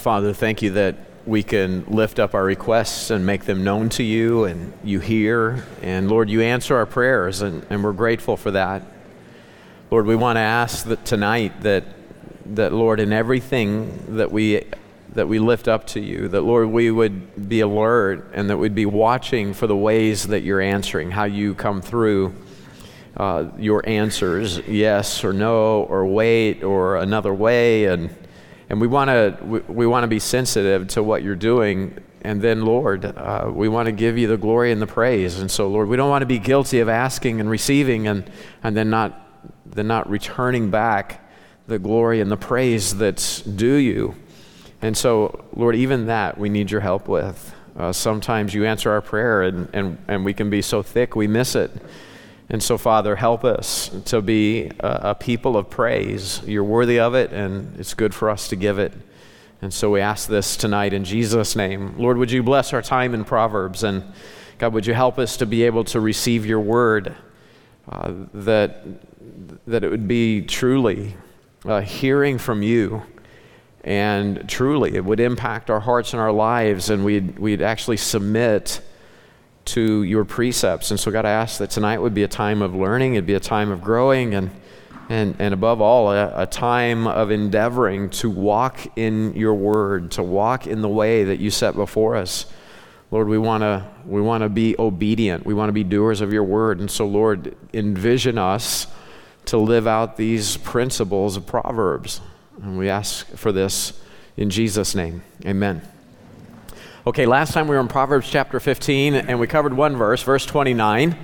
Father, thank you that we can lift up our requests and make them known to you, and you hear. And Lord, you answer our prayers, and, and we're grateful for that. Lord, we want to ask that tonight that, that, Lord, in everything that we, that we lift up to you, that, Lord, we would be alert and that we'd be watching for the ways that you're answering, how you come through. Uh, your answers, yes or no, or wait, or another way, and and we want to we, we want to be sensitive to what you're doing. And then lord uh, we want to give you the glory and the praise. And so lord we don't want to be guilty of asking and receiving and and then not then not returning back the glory and the praise that's due you. And so lord even that we need your help with. Uh, sometimes you answer our prayer and, and, and we can be so thick we miss it and so, Father, help us to be a, a, people of praise. You're worthy of it, and it's good for us to give it. And so, we ask this tonight in Jesus' name. Lord, would you bless our time in Proverbs? And God, would you help us to be able to receive your word, uh, that, that it would be truly uh, hearing from you. And truly, it would impact our hearts and our lives, and we'd, we'd actually submit to your precepts. And so, God, I ask that tonight would be a time of learning, it'd be a time of growing, and, and, and above all, a, a time of endeavoring to walk in your word, to walk in the way that you set before us. Lord, we want to we want to be obedient. We want to be doers of your word. And so, Lord, envision us to live out these principles of Proverbs. And we ask for this in Jesus' name. Amen. Okay, last time we were in Proverbs chapter 15 and we covered one verse, verse 29,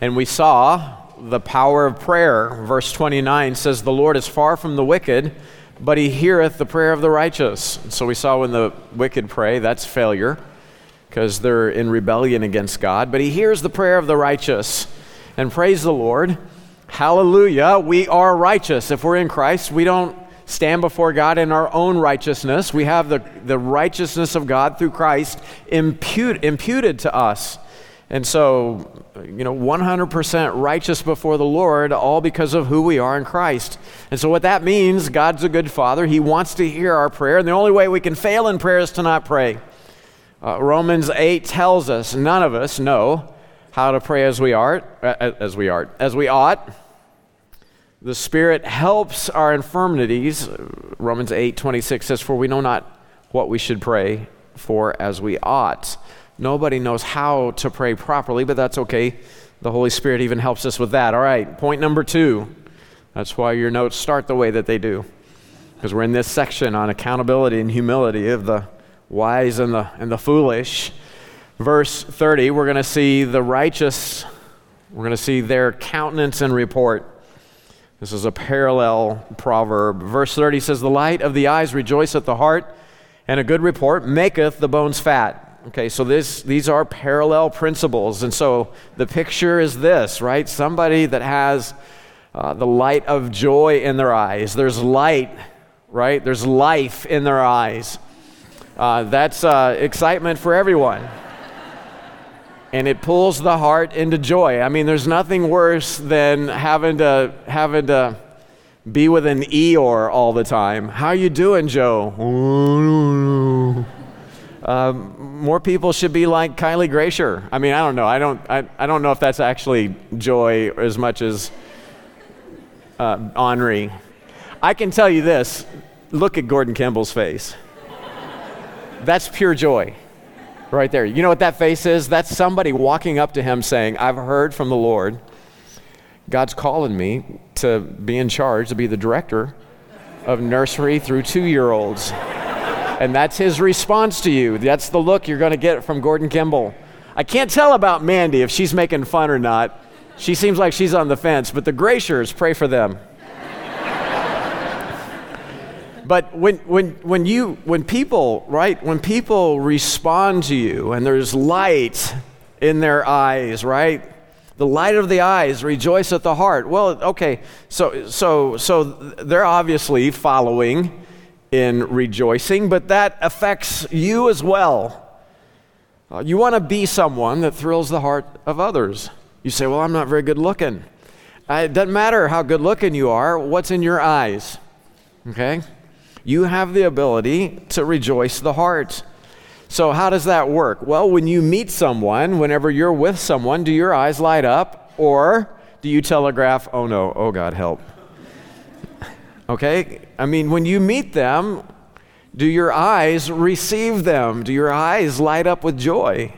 and we saw the power of prayer. Verse 29 says, The Lord is far from the wicked, but he heareth the prayer of the righteous. So we saw when the wicked pray, that's failure because they're in rebellion against God, but he hears the prayer of the righteous. And praise the Lord. Hallelujah. We are righteous. If we're in Christ, we don't stand before God in our own righteousness. We have the, the righteousness of God through Christ impute, imputed to us. And so, you know, 100% righteous before the Lord, all because of who we are in Christ. And so, what that means, God's a good Father. He wants to hear our prayer. And the only way we can fail in prayer is to not pray. Uh, Romans 8 tells us none of us know how to pray as we are, as we are, as we ought. The Spirit helps our infirmities. Romans 8 26 says, For we know not what we should pray for as we ought. Nobody knows how to pray properly, but that's okay. The Holy Spirit even helps us with that. All right, point number two. That's why your notes start the way that they do. Because we're in this section on accountability and humility of the wise and the, and the foolish. Verse 30, we're going to see the righteous, we're going to see their countenance and report. This is a parallel proverb. Verse 30 says, The light of the eyes rejoiceth the heart, and a good report maketh the bones fat. Okay, so this, these are parallel principles. And so the picture is this, right? Somebody that has uh, the light of joy in their eyes. There's light, right? There's life in their eyes. Uh, that's uh, excitement for everyone and it pulls the heart into joy. I mean, there's nothing worse than having to having to be with an Eeyore all the time. How you doing, Joe? Um, more people should be like Kylie Grasher. I mean, I don't know. I don't. I, I don't know if that's actually joy as much as uh, Henri. I can tell you this. Look at Gordon Kimball's face. That's pure joy right there. You know what that face is? That's somebody walking up to him saying, I've heard from the Lord. God's calling me to be in charge, to be the director of nursery through two year olds. and that's his response to you. That's the look you're going to get from Gordon Kimball. I can't tell about Mandy if she's making fun or not. She seems like she's on the fence, but the Graciers, pray for them. But when, when, when, you, when people, right, when people respond to you and there's light in their eyes, right? The light of the eyes rejoice at the heart. Well, okay, so, so, so they're obviously following in rejoicing, but that affects you as well. Uh, you want to be someone that thrills the heart of others. You say, Well, I'm not very good looking. Uh, it doesn't matter how good looking you are, what's in your eyes. Okay? You have the ability to rejoice the heart. So, how does that work? Well, when you meet someone, whenever you're with someone, do your eyes light up or do you telegraph, oh no, oh God, help? Okay? I mean, when you meet them, do your eyes receive them? Do your eyes light up with joy?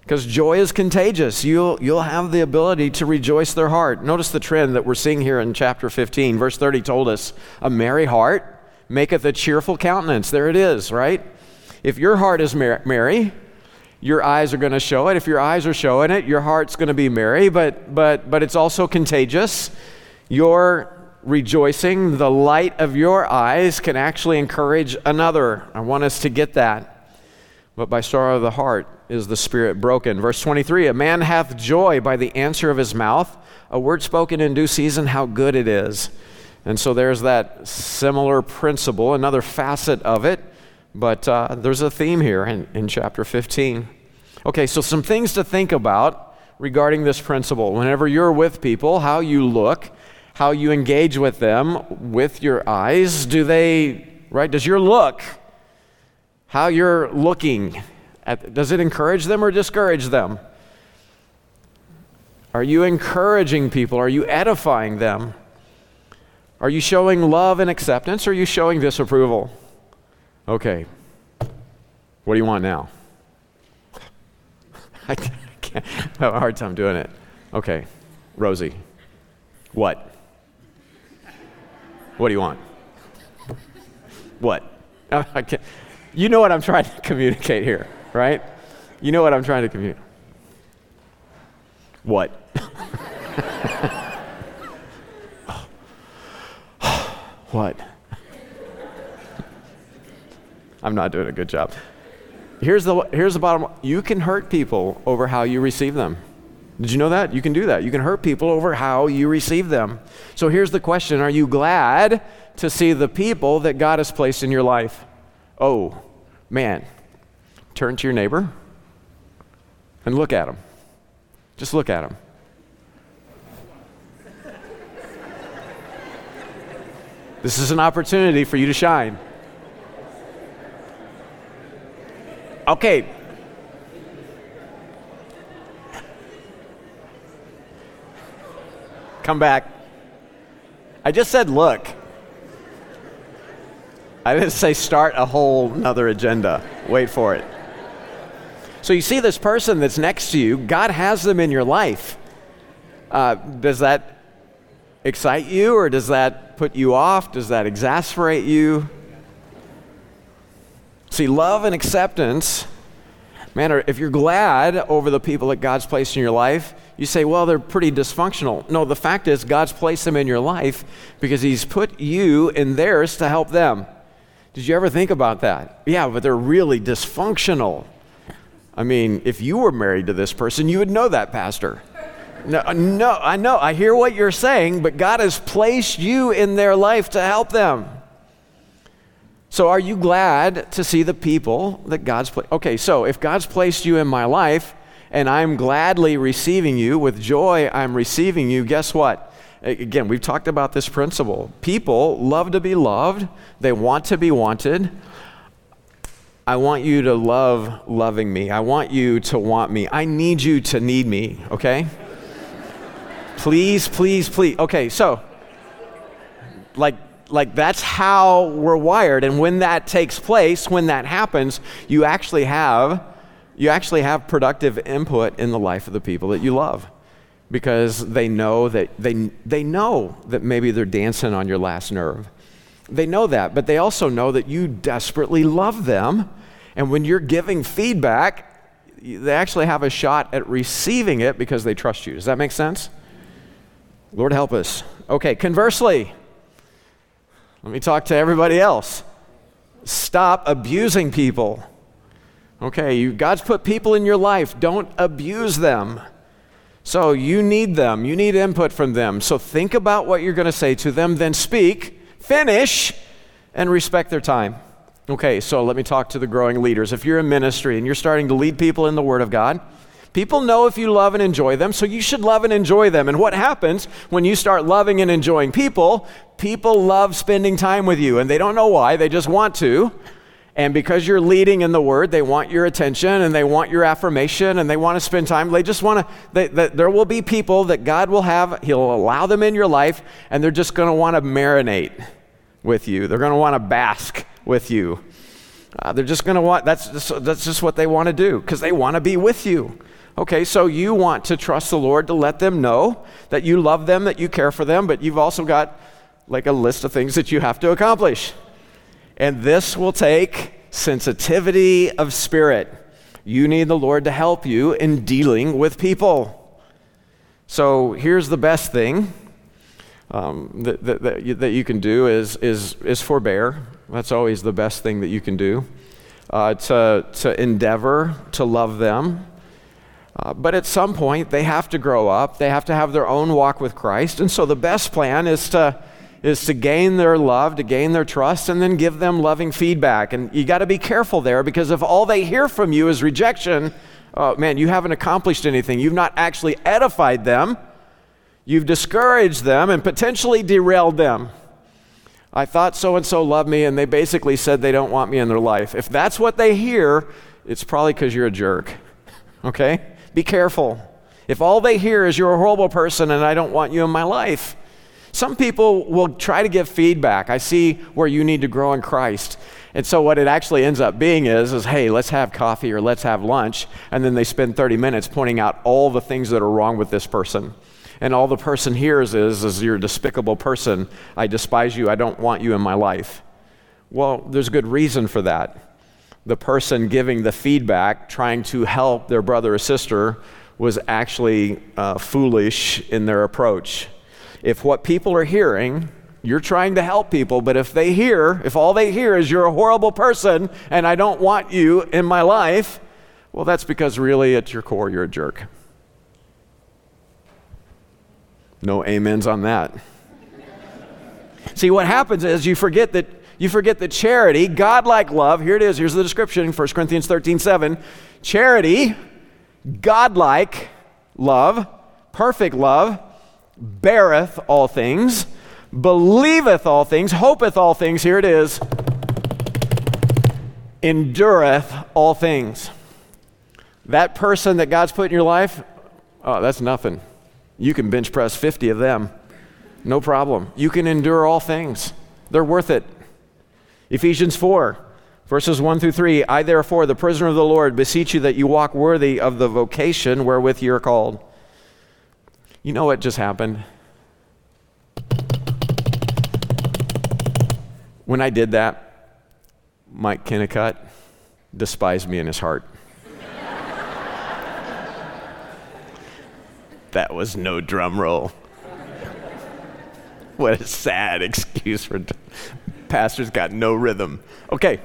Because joy is contagious. You'll, you'll have the ability to rejoice their heart. Notice the trend that we're seeing here in chapter 15. Verse 30 told us, A merry heart maketh a cheerful countenance. There it is, right? If your heart is mer- merry, your eyes are going to show it. If your eyes are showing it, your heart's going to be merry, but, but, but it's also contagious. Your rejoicing, the light of your eyes can actually encourage another. I want us to get that. But by sorrow of the heart is the spirit broken. Verse 23 A man hath joy by the answer of his mouth, a word spoken in due season, how good it is. And so there's that similar principle, another facet of it. But uh, there's a theme here in, in chapter 15. Okay, so some things to think about regarding this principle. Whenever you're with people, how you look, how you engage with them with your eyes. Do they, right? Does your look how you're looking at, does it encourage them or discourage them? Are you encouraging people? Are you edifying them? Are you showing love and acceptance or are you showing disapproval? Okay. What do you want now? I can't have a hard time doing it. Okay. Rosie. What? What do you want? What? I can't. You know what I'm trying to communicate here, right? You know what I'm trying to communicate. What? what? I'm not doing a good job. Here's the, here's the bottom you can hurt people over how you receive them. Did you know that? You can do that. You can hurt people over how you receive them. So here's the question Are you glad to see the people that God has placed in your life? Oh, man, turn to your neighbor and look at them. Just look at them. This is an opportunity for you to shine. Okay. Come back. I just said look. I didn't say start a whole nother agenda. Wait for it. So you see this person that's next to you, God has them in your life. Uh, does that excite you or does that put you off? Does that exasperate you? See, love and acceptance, man, if you're glad over the people that God's placed in your life, you say, well, they're pretty dysfunctional. No, the fact is, God's placed them in your life because He's put you in theirs to help them. Did you ever think about that? Yeah, but they're really dysfunctional. I mean, if you were married to this person, you would know that, Pastor. No, uh, no, I know. I hear what you're saying, but God has placed you in their life to help them. So, are you glad to see the people that God's placed? Okay, so if God's placed you in my life and I'm gladly receiving you, with joy I'm receiving you, guess what? Again, we've talked about this principle. People love to be loved, they want to be wanted. I want you to love loving me. I want you to want me. I need you to need me, okay? Please, please, please. Okay, so like like that's how we're wired and when that takes place, when that happens, you actually have you actually have productive input in the life of the people that you love because they know that they, they know that maybe they're dancing on your last nerve. They know that, but they also know that you desperately love them. And when you're giving feedback, they actually have a shot at receiving it because they trust you. Does that make sense? Lord help us. Okay, conversely, let me talk to everybody else. Stop abusing people. Okay, you, God's put people in your life. Don't abuse them. So you need them, you need input from them. So think about what you're going to say to them, then speak, finish, and respect their time. Okay, so let me talk to the growing leaders. If you're in ministry and you're starting to lead people in the Word of God, People know if you love and enjoy them, so you should love and enjoy them. And what happens when you start loving and enjoying people? People love spending time with you, and they don't know why, they just want to. And because you're leading in the word, they want your attention and they want your affirmation and they want to spend time. They just want to, they, they, there will be people that God will have, He'll allow them in your life, and they're just going to want to marinate with you. They're going to want to bask with you. Uh, they're just going to want, that's just, that's just what they want to do because they want to be with you. Okay, so you want to trust the Lord to let them know that you love them, that you care for them, but you've also got like a list of things that you have to accomplish. And this will take sensitivity of spirit. You need the Lord to help you in dealing with people. So here's the best thing um, that, that, that, you, that, you, can do is, is, is forbear. That's always the best thing that you can do. Uh, to, to endeavor to love them. Uh, but at some point, they have to grow up. They have to have their own walk with Christ. And so the best plan is to is to gain their love, to gain their trust, and then give them loving feedback. And you got to be careful there because if all they hear from you is rejection, oh man, you haven't accomplished anything. You've not actually edified them, you've discouraged them and potentially derailed them. I thought so and so loved me, and they basically said they don't want me in their life. If that's what they hear, it's probably because you're a jerk. Okay? Be careful. If all they hear is you're a horrible person and I don't want you in my life, some people will try to give feedback. I see where you need to grow in Christ. And so what it actually ends up being is is hey, let's have coffee or let's have lunch, and then they spend 30 minutes pointing out all the things that are wrong with this person. And all the person hears is is you're a despicable person. I despise you. I don't want you in my life. Well, there's good reason for that. The person giving the feedback, trying to help their brother or sister, was actually uh, foolish in their approach if what people are hearing, you're trying to help people, but if they hear, if all they hear is you're a horrible person and I don't want you in my life, well, that's because really at your core you're a jerk. No amens on that. See, what happens is you forget that you forget that charity, godlike love, here it is, here's the description, 1 Corinthians 13, 7. Charity, godlike love, perfect love, beareth all things, believeth all things, hopeth all things, here it is, endureth all things. That person that God's put in your life, oh, that's nothing. You can bench press 50 of them. No problem. You can endure all things. They're worth it. Ephesians 4, verses 1 through 3. I, therefore, the prisoner of the Lord, beseech you that you walk worthy of the vocation wherewith you are called you know what just happened? When I did that, Mike Kennicott despised me in his heart. that was no drum roll. what a sad excuse for pastors got no rhythm. Okay.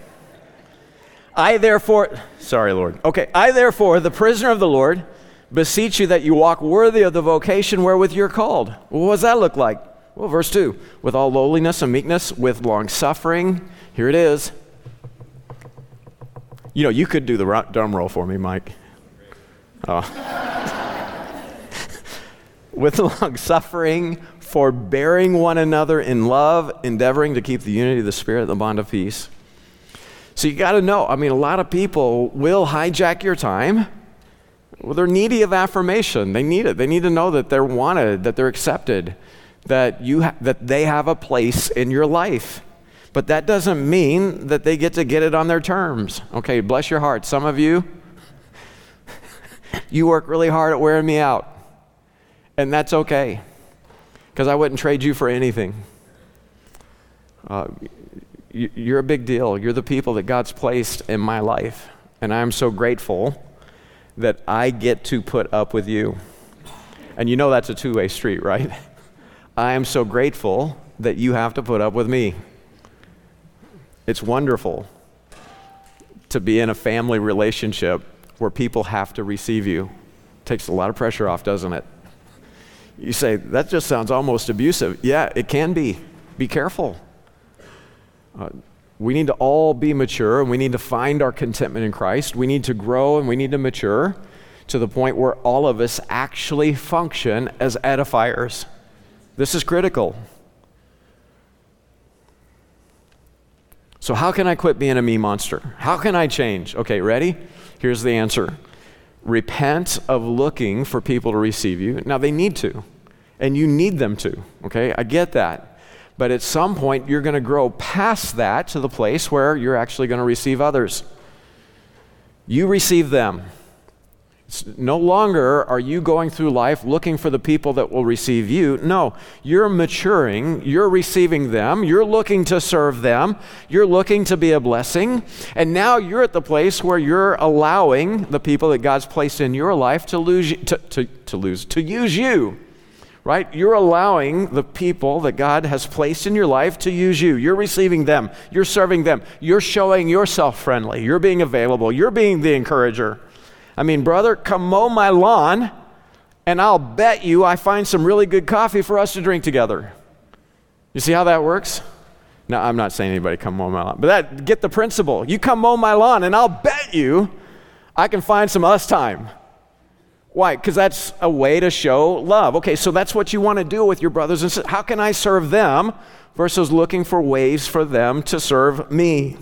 I therefore, sorry, Lord. Okay, I therefore, the prisoner of the Lord, beseech you that you walk worthy of the vocation wherewith you're called. Well, what does that look like? Well, verse 2 with all lowliness and meekness, with long suffering. Here it is. You know, you could do the drum roll for me, Mike. Oh. with long suffering, forbearing one another in love, endeavoring to keep the unity of the Spirit, and the bond of peace. So you got to know, I mean, a lot of people will hijack your time well, they're needy of affirmation. They need it. They need to know that they're wanted, that they're accepted, that, you ha- that they have a place in your life. But that doesn't mean that they get to get it on their terms. Okay, bless your heart. Some of you, you work really hard at wearing me out. And that's okay, because I wouldn't trade you for anything. Uh, you're a big deal. You're the people that God's placed in my life. And I'm so grateful that I get to put up with you. And you know that's a two way street, right? I am so grateful that you have to put up with me. It's wonderful to be in a family relationship where people have to receive you. Takes a lot of pressure off, doesn't it? You say, that just sounds almost abusive. Yeah, it can be. Be careful. Uh, we need to all be mature and we need to find our contentment in Christ. We need to grow and we need to mature to the point where all of us actually function as edifiers. This is critical. So, how can I quit being a me monster? How can I change? Okay, ready? Here's the answer repent of looking for people to receive you. Now, they need to, and you need them to, okay? I get that. But at some point, you're going to grow past that to the place where you're actually going to receive others. You receive them. No longer are you going through life looking for the people that will receive you. No, you're maturing, you're receiving them, you're looking to serve them, you're looking to be a blessing, and now you're at the place where you're allowing the people that God's placed in your life to lose to, to, to lose to use you. Right? You're allowing the people that God has placed in your life to use you. You're receiving them. You're serving them. You're showing yourself friendly. You're being available. You're being the encourager. I mean, brother, come mow my lawn, and I'll bet you I find some really good coffee for us to drink together. You see how that works? No, I'm not saying anybody come mow my lawn, but that get the principle. You come mow my lawn, and I'll bet you I can find some us time. Why? Because that's a way to show love. Okay, so that's what you want to do with your brothers and sisters. How can I serve them versus looking for ways for them to serve me?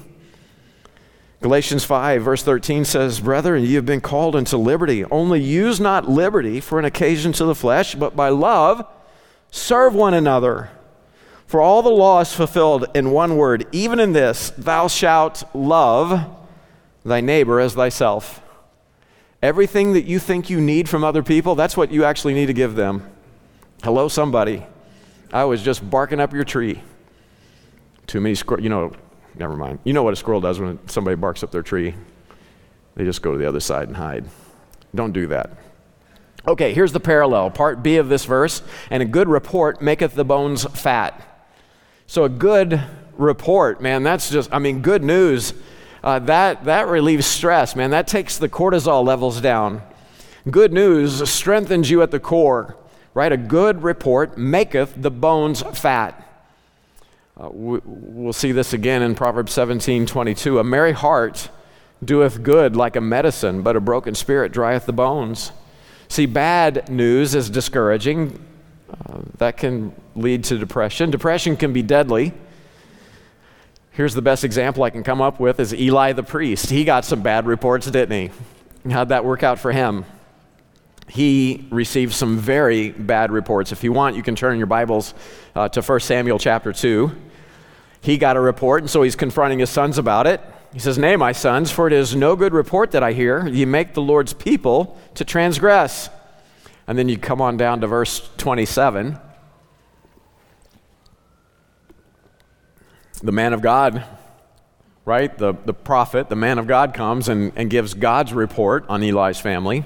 Galatians 5, verse 13 says, Brethren, you have been called into liberty. Only use not liberty for an occasion to the flesh, but by love serve one another. For all the law is fulfilled in one word, even in this, thou shalt love thy neighbor as thyself. Everything that you think you need from other people, that's what you actually need to give them. Hello, somebody. I was just barking up your tree. Too many, you know, never mind. You know what a squirrel does when somebody barks up their tree? They just go to the other side and hide. Don't do that. Okay, here's the parallel. Part B of this verse and a good report maketh the bones fat. So, a good report, man, that's just, I mean, good news. Uh, that, that relieves stress, man. That takes the cortisol levels down. Good news strengthens you at the core, right? A good report maketh the bones fat. Uh, we, will see this again in Proverbs 17 22. A merry heart doeth good like a medicine, but a broken spirit drieth the bones. See, bad news is discouraging. Uh, that can lead to depression. Depression can be deadly. Here's the best example I can come up with is Eli the priest. He got some bad reports, didn't he? How'd that work out for him? He received some very bad reports. If you want, you can turn your Bibles uh, to 1 Samuel chapter 2. He got a report, and so he's confronting his sons about it. He says, Nay, my sons, for it is no good report that I hear. Ye make the Lord's people to transgress. And then you come on down to verse 27. The man of God, right? The, the prophet, the man of God comes and, and gives God's report on Eli's family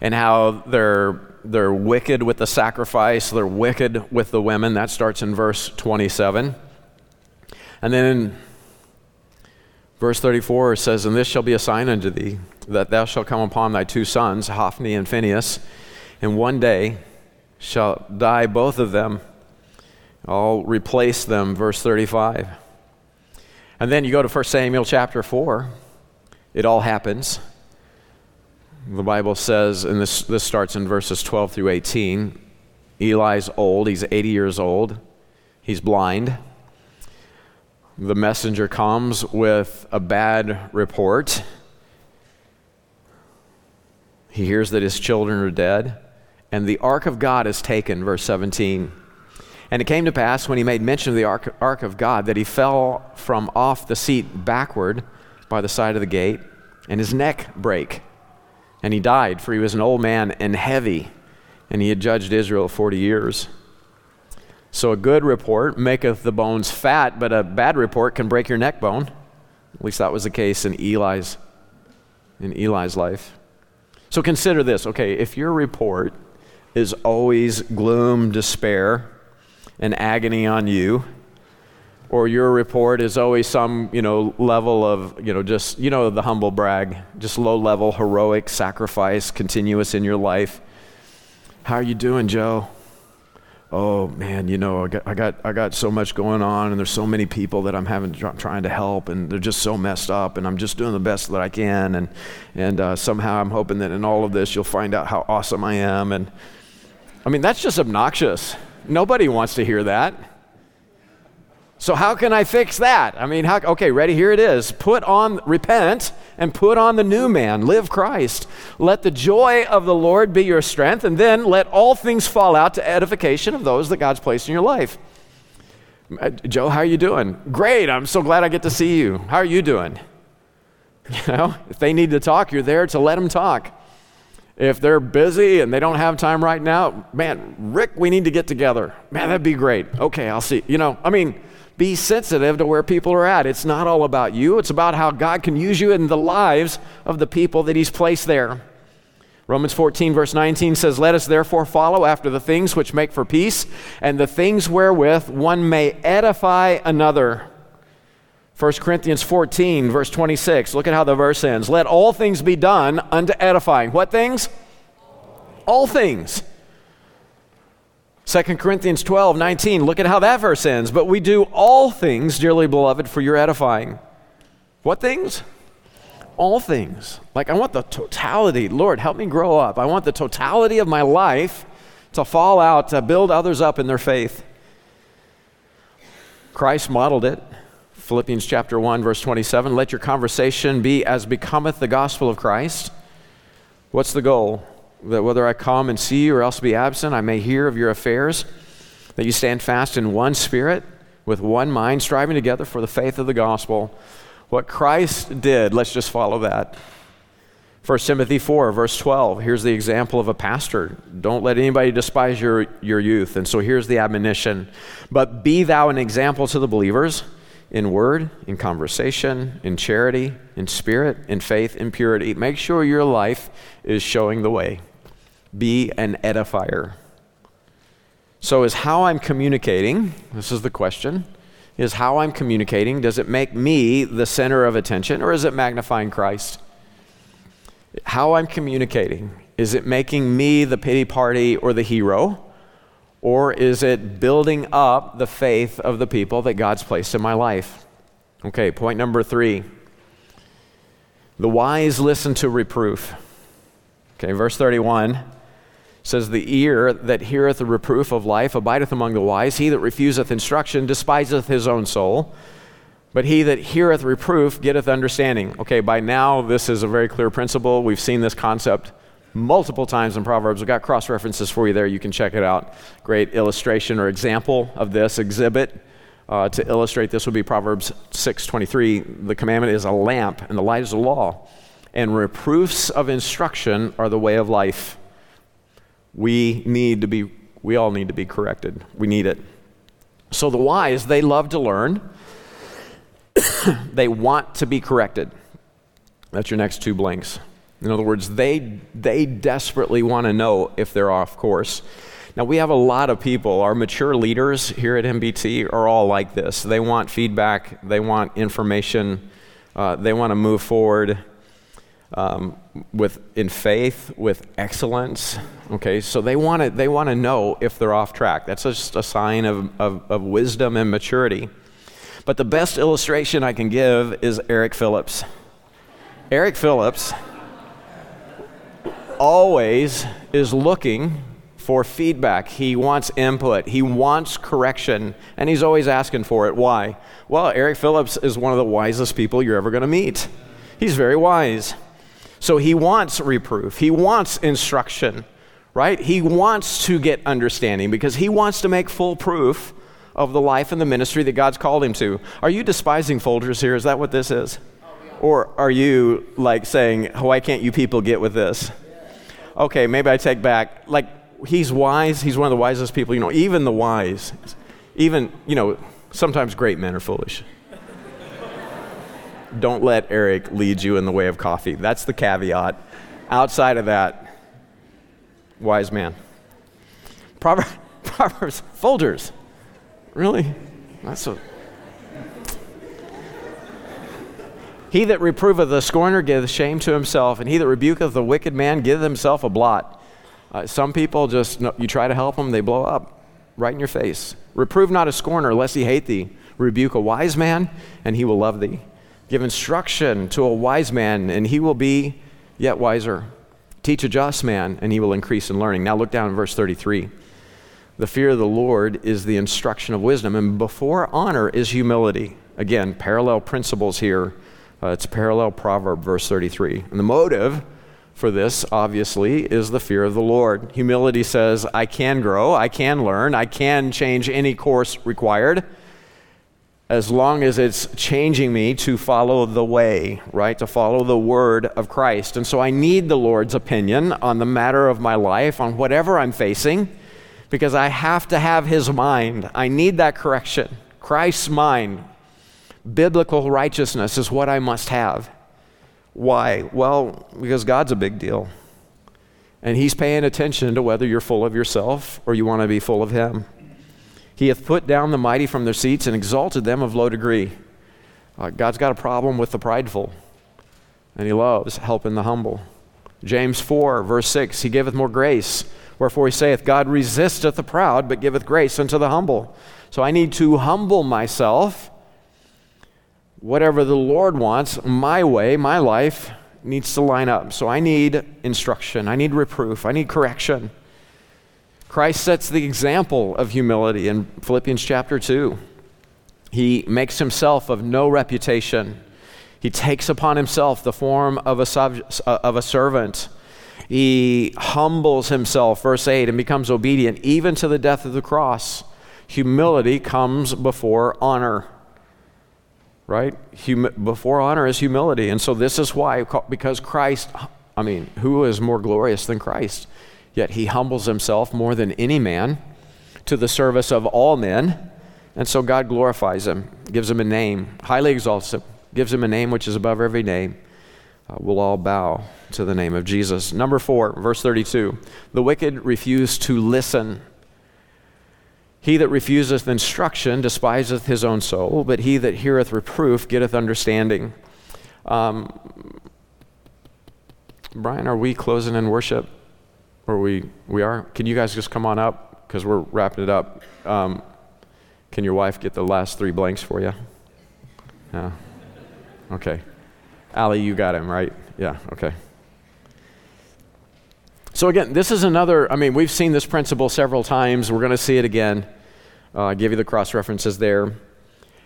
and how they're, they're wicked with the sacrifice, they're wicked with the women. That starts in verse 27. And then verse 34 says, And this shall be a sign unto thee, that thou shalt come upon thy two sons, Hophni and Phinehas, and one day shall die both of them. I'll replace them, verse 35. And then you go to 1 Samuel chapter 4. It all happens. The Bible says, and this, this starts in verses 12 through 18 Eli's old, he's 80 years old, he's blind the messenger comes with a bad report. He hears that his children are dead, and the ark of God is taken, verse 17. And it came to pass when he made mention of the ark, ark of God that he fell from off the seat backward by the side of the gate, and his neck brake. And he died, for he was an old man and heavy, and he had judged Israel 40 years. So a good report maketh the bones fat, but a bad report can break your neck bone. At least that was the case in Eli's in Eli's life. So consider this, okay, if your report is always gloom, despair, and agony on you, or your report is always some, you know, level of, you know, just, you know, the humble brag, just low level, heroic sacrifice, continuous in your life. How are you doing, Joe? oh man, you know, I got, I got, I got so much going on, and there's so many people that I'm having trying to help, and they're just so messed up, and I'm just doing the best that I can, and and uh, somehow I'm hoping that in all of this you'll find out how awesome I am, and I mean that's just obnoxious. Nobody wants to hear that. So how can I fix that? I mean, how, okay, ready? Here it is. Put on, repent, and put on the new man. Live Christ. Let the joy of the Lord be your strength, and then let all things fall out to edification of those that God's placed in your life. Uh, Joe, how are you doing? Great. I'm so glad I get to see you. How are you doing? You know, if they need to talk, you're there to let them talk. If they're busy and they don't have time right now, man, Rick, we need to get together. Man, that'd be great. Okay, I'll see. You know, I mean, be sensitive to where people are at. It's not all about you, it's about how God can use you in the lives of the people that He's placed there. Romans 14, verse 19 says, Let us therefore follow after the things which make for peace, and the things wherewith one may edify another. 1 Corinthians 14, verse 26. Look at how the verse ends. Let all things be done unto edifying. What things? All things 2 Corinthians 12, 19, look at how that verse ends. But we do all things, dearly beloved, for your edifying. What things? All things. Like, I want the totality. Lord, help me grow up. I want the totality of my life to fall out, to build others up in their faith. Christ modeled it. Philippians chapter 1, verse 27 Let your conversation be as becometh the gospel of Christ. What's the goal? that whether I come and see you or else be absent, I may hear of your affairs, that you stand fast in one spirit, with one mind, striving together for the faith of the gospel. What Christ did, let's just follow that. 1 Timothy 4, verse 12. Here's the example of a pastor. Don't let anybody despise your, your youth. And so here's the admonition. But be thou an example to the believers in word, in conversation, in charity, in spirit, in faith, in purity. Make sure your life is showing the way be an edifier. So, is how I'm communicating, this is the question, is how I'm communicating, does it make me the center of attention or is it magnifying Christ? How I'm communicating, is it making me the pity party or the hero? Or is it building up the faith of the people that God's placed in my life? Okay, point number three. The wise listen to reproof. Okay, verse 31 says, The ear that heareth the reproof of life abideth among the wise. He that refuseth instruction despiseth his own soul. But he that heareth reproof getteth understanding. Okay, by now, this is a very clear principle. We've seen this concept multiple times in Proverbs. We've got cross references for you there. You can check it out. Great illustration or example of this exhibit. Uh, to illustrate this would be Proverbs 6:23. The commandment is a lamp, and the light is a law. And reproofs of instruction are the way of life we need to be, we all need to be corrected. We need it. So the wise, they love to learn. they want to be corrected. That's your next two blanks. In other words, they, they desperately want to know if they're off course. Now, we have a lot of people, our mature leaders here at MBT are all like this. They want feedback, they want information, uh, they want to move forward um, with in faith, with excellence. Okay, so they want to they want to know if they're off track. That's just a sign of, of, of wisdom and maturity. But the best illustration I can give is Eric Phillips. Eric Phillips always is looking for feedback. He wants input. He wants correction, and he's always asking for it. Why? Well, Eric Phillips is one of the wisest people you're ever going to meet. He's very wise. So he wants reproof, he wants instruction, right? He wants to get understanding because he wants to make full proof of the life and the ministry that God's called him to. Are you despising Folgers here? Is that what this is? Or are you like saying, why can't you people get with this? Okay, maybe I take back. Like, he's wise. He's one of the wisest people. You know, even the wise, even, you know, sometimes great men are foolish don't let Eric lead you in the way of coffee. That's the caveat. Outside of that, wise man. Proverbs, Proverbs Folgers. Really? That's a. He that reproveth the scorner giveth shame to himself, and he that rebuketh the wicked man giveth himself a blot. Uh, some people just, you try to help them, they blow up. right in your face. Reprove not a scorner, lest he hate thee. Rebuke a wise man, and he will love thee. Give instruction to a wise man, and he will be yet wiser. Teach a just man, and he will increase in learning. Now look down in verse 33. The fear of the Lord is the instruction of wisdom, and before honor is humility. Again, parallel principles here. Uh, it's a parallel proverb, verse 33. And the motive for this, obviously, is the fear of the Lord. Humility says, I can grow, I can learn, I can change any course required as long as it's changing me to follow the way, right? To follow the word of Christ. And so I need the Lord's opinion on the matter of my life, on whatever I'm facing, because I have to have his mind. I need that correction. Christ's mind, biblical righteousness is what I must have. Why? Well, because God's a big deal. And he's paying attention to whether you're full of yourself or you want to be full of him. He hath put down the mighty from their seats and exalted them of low degree. Uh, God's got a problem with the prideful, and He loves helping the humble. James 4, verse 6 He giveth more grace. Wherefore he saith, God resisteth the proud, but giveth grace unto the humble. So I need to humble myself. Whatever the Lord wants, my way, my life, needs to line up. So I need instruction, I need reproof, I need correction. Christ sets the example of humility in Philippians chapter 2. He makes himself of no reputation. He takes upon himself the form of a, sub, uh, of a servant. He humbles himself, verse 8, and becomes obedient even to the death of the cross. Humility comes before honor. Right? Hum- before honor is humility. And so this is why, because Christ, I mean, who is more glorious than Christ? Yet he humbles himself more than any man to the service of all men. And so God glorifies him, gives him a name, highly exalts him, gives him a name which is above every name. Uh, we'll all bow to the name of Jesus. Number four, verse 32. The wicked refuse to listen. He that refuseth instruction despiseth his own soul, but he that heareth reproof getteth understanding. Um, Brian, are we closing in worship? Or we, we are? Can you guys just come on up? Because we're wrapping it up. Um, can your wife get the last three blanks for you? Yeah. Okay. Allie, you got him, right? Yeah, okay. So, again, this is another, I mean, we've seen this principle several times. We're going to see it again. Uh, I give you the cross references there.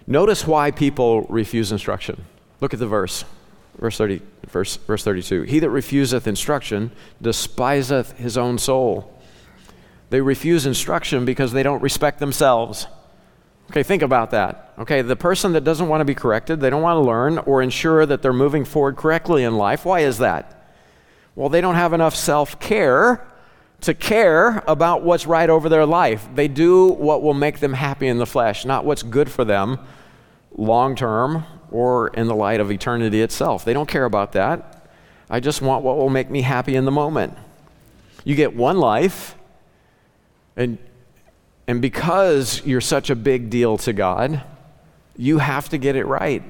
Notice why people refuse instruction. Look at the verse. Verse 30, verse, verse 32. He that refuseth instruction despiseth his own soul. They refuse instruction because they don't respect themselves. Okay, think about that. Okay, the person that doesn't want to be corrected, they don't want to learn or ensure that they're moving forward correctly in life. Why is that? Well, they don't have enough self care to care about what's right over their life. They do what will make them happy in the flesh, not what's good for them long term or in the light of eternity itself. They don't care about that. I just want what will make me happy in the moment. You get one life, and, and because you're such a big deal to God, you have to get it right.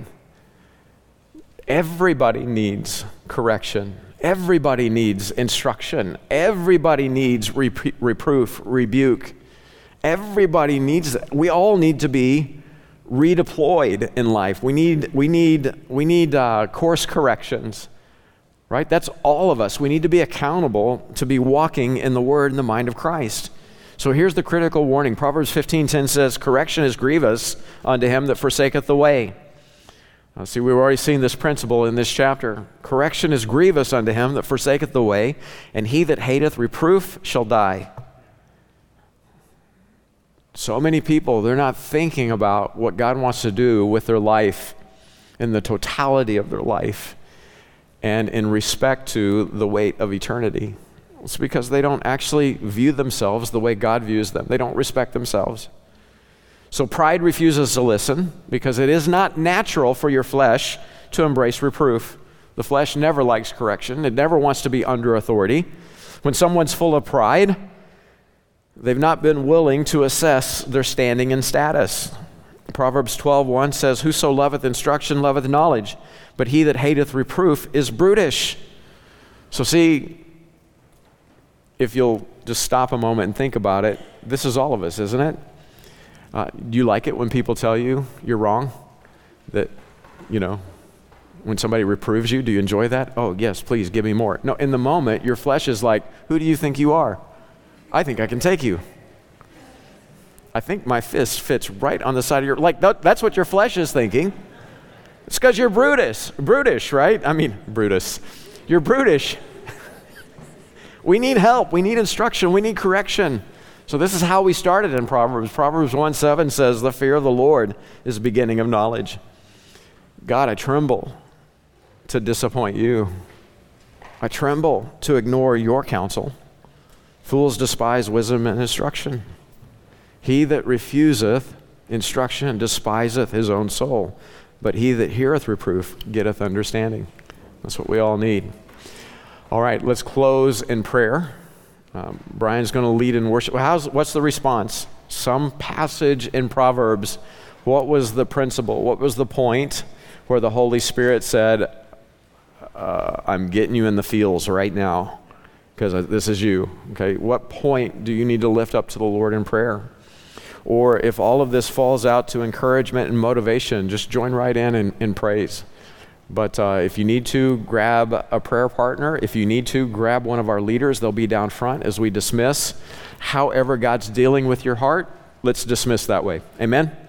Everybody needs correction. Everybody needs instruction. Everybody needs rep- reproof, rebuke. Everybody needs that. We all need to be redeployed in life. We need, we need, we need uh, course corrections, right? That's all of us. We need to be accountable to be walking in the word and the mind of Christ. So here's the critical warning. Proverbs 15:10 says, "Correction is grievous unto him that forsaketh the way." Uh, see, we've already seen this principle in this chapter. Correction is grievous unto him that forsaketh the way, and he that hateth reproof shall die. So many people, they're not thinking about what God wants to do with their life in the totality of their life and in respect to the weight of eternity. It's because they don't actually view themselves the way God views them, they don't respect themselves. So pride refuses to listen because it is not natural for your flesh to embrace reproof. The flesh never likes correction, it never wants to be under authority. When someone's full of pride, They've not been willing to assess their standing and status. Proverbs 12:1 says, "Whoso loveth instruction loveth knowledge, but he that hateth reproof is brutish." So see, if you'll just stop a moment and think about it, this is all of us, isn't it? Uh, do you like it when people tell you you're wrong? That, you know, when somebody reproves you, do you enjoy that? Oh, yes, please give me more. No, in the moment, your flesh is like, who do you think you are? I think I can take you. I think my fist fits right on the side of your like that, that's what your flesh is thinking. It's because you're Brutus, brutish, right? I mean, Brutus. You're brutish. we need help. We need instruction. We need correction. So this is how we started in Proverbs. Proverbs 1 7 says, The fear of the Lord is the beginning of knowledge. God, I tremble to disappoint you. I tremble to ignore your counsel. Fools despise wisdom and instruction. He that refuseth instruction despiseth his own soul, but he that heareth reproof getteth understanding. That's what we all need. All right, let's close in prayer. Um, Brian's going to lead in worship. How's, what's the response? Some passage in Proverbs. What was the principle? What was the point where the Holy Spirit said, uh, I'm getting you in the feels right now because this is you? Okay, what point do you need to lift up to the Lord in prayer? Or if all of this falls out to encouragement and motivation, just join right in in, in praise. But uh, if you need to, grab a prayer partner. If you need to, grab one of our leaders. They'll be down front as we dismiss. However, God's dealing with your heart, let's dismiss that way. Amen?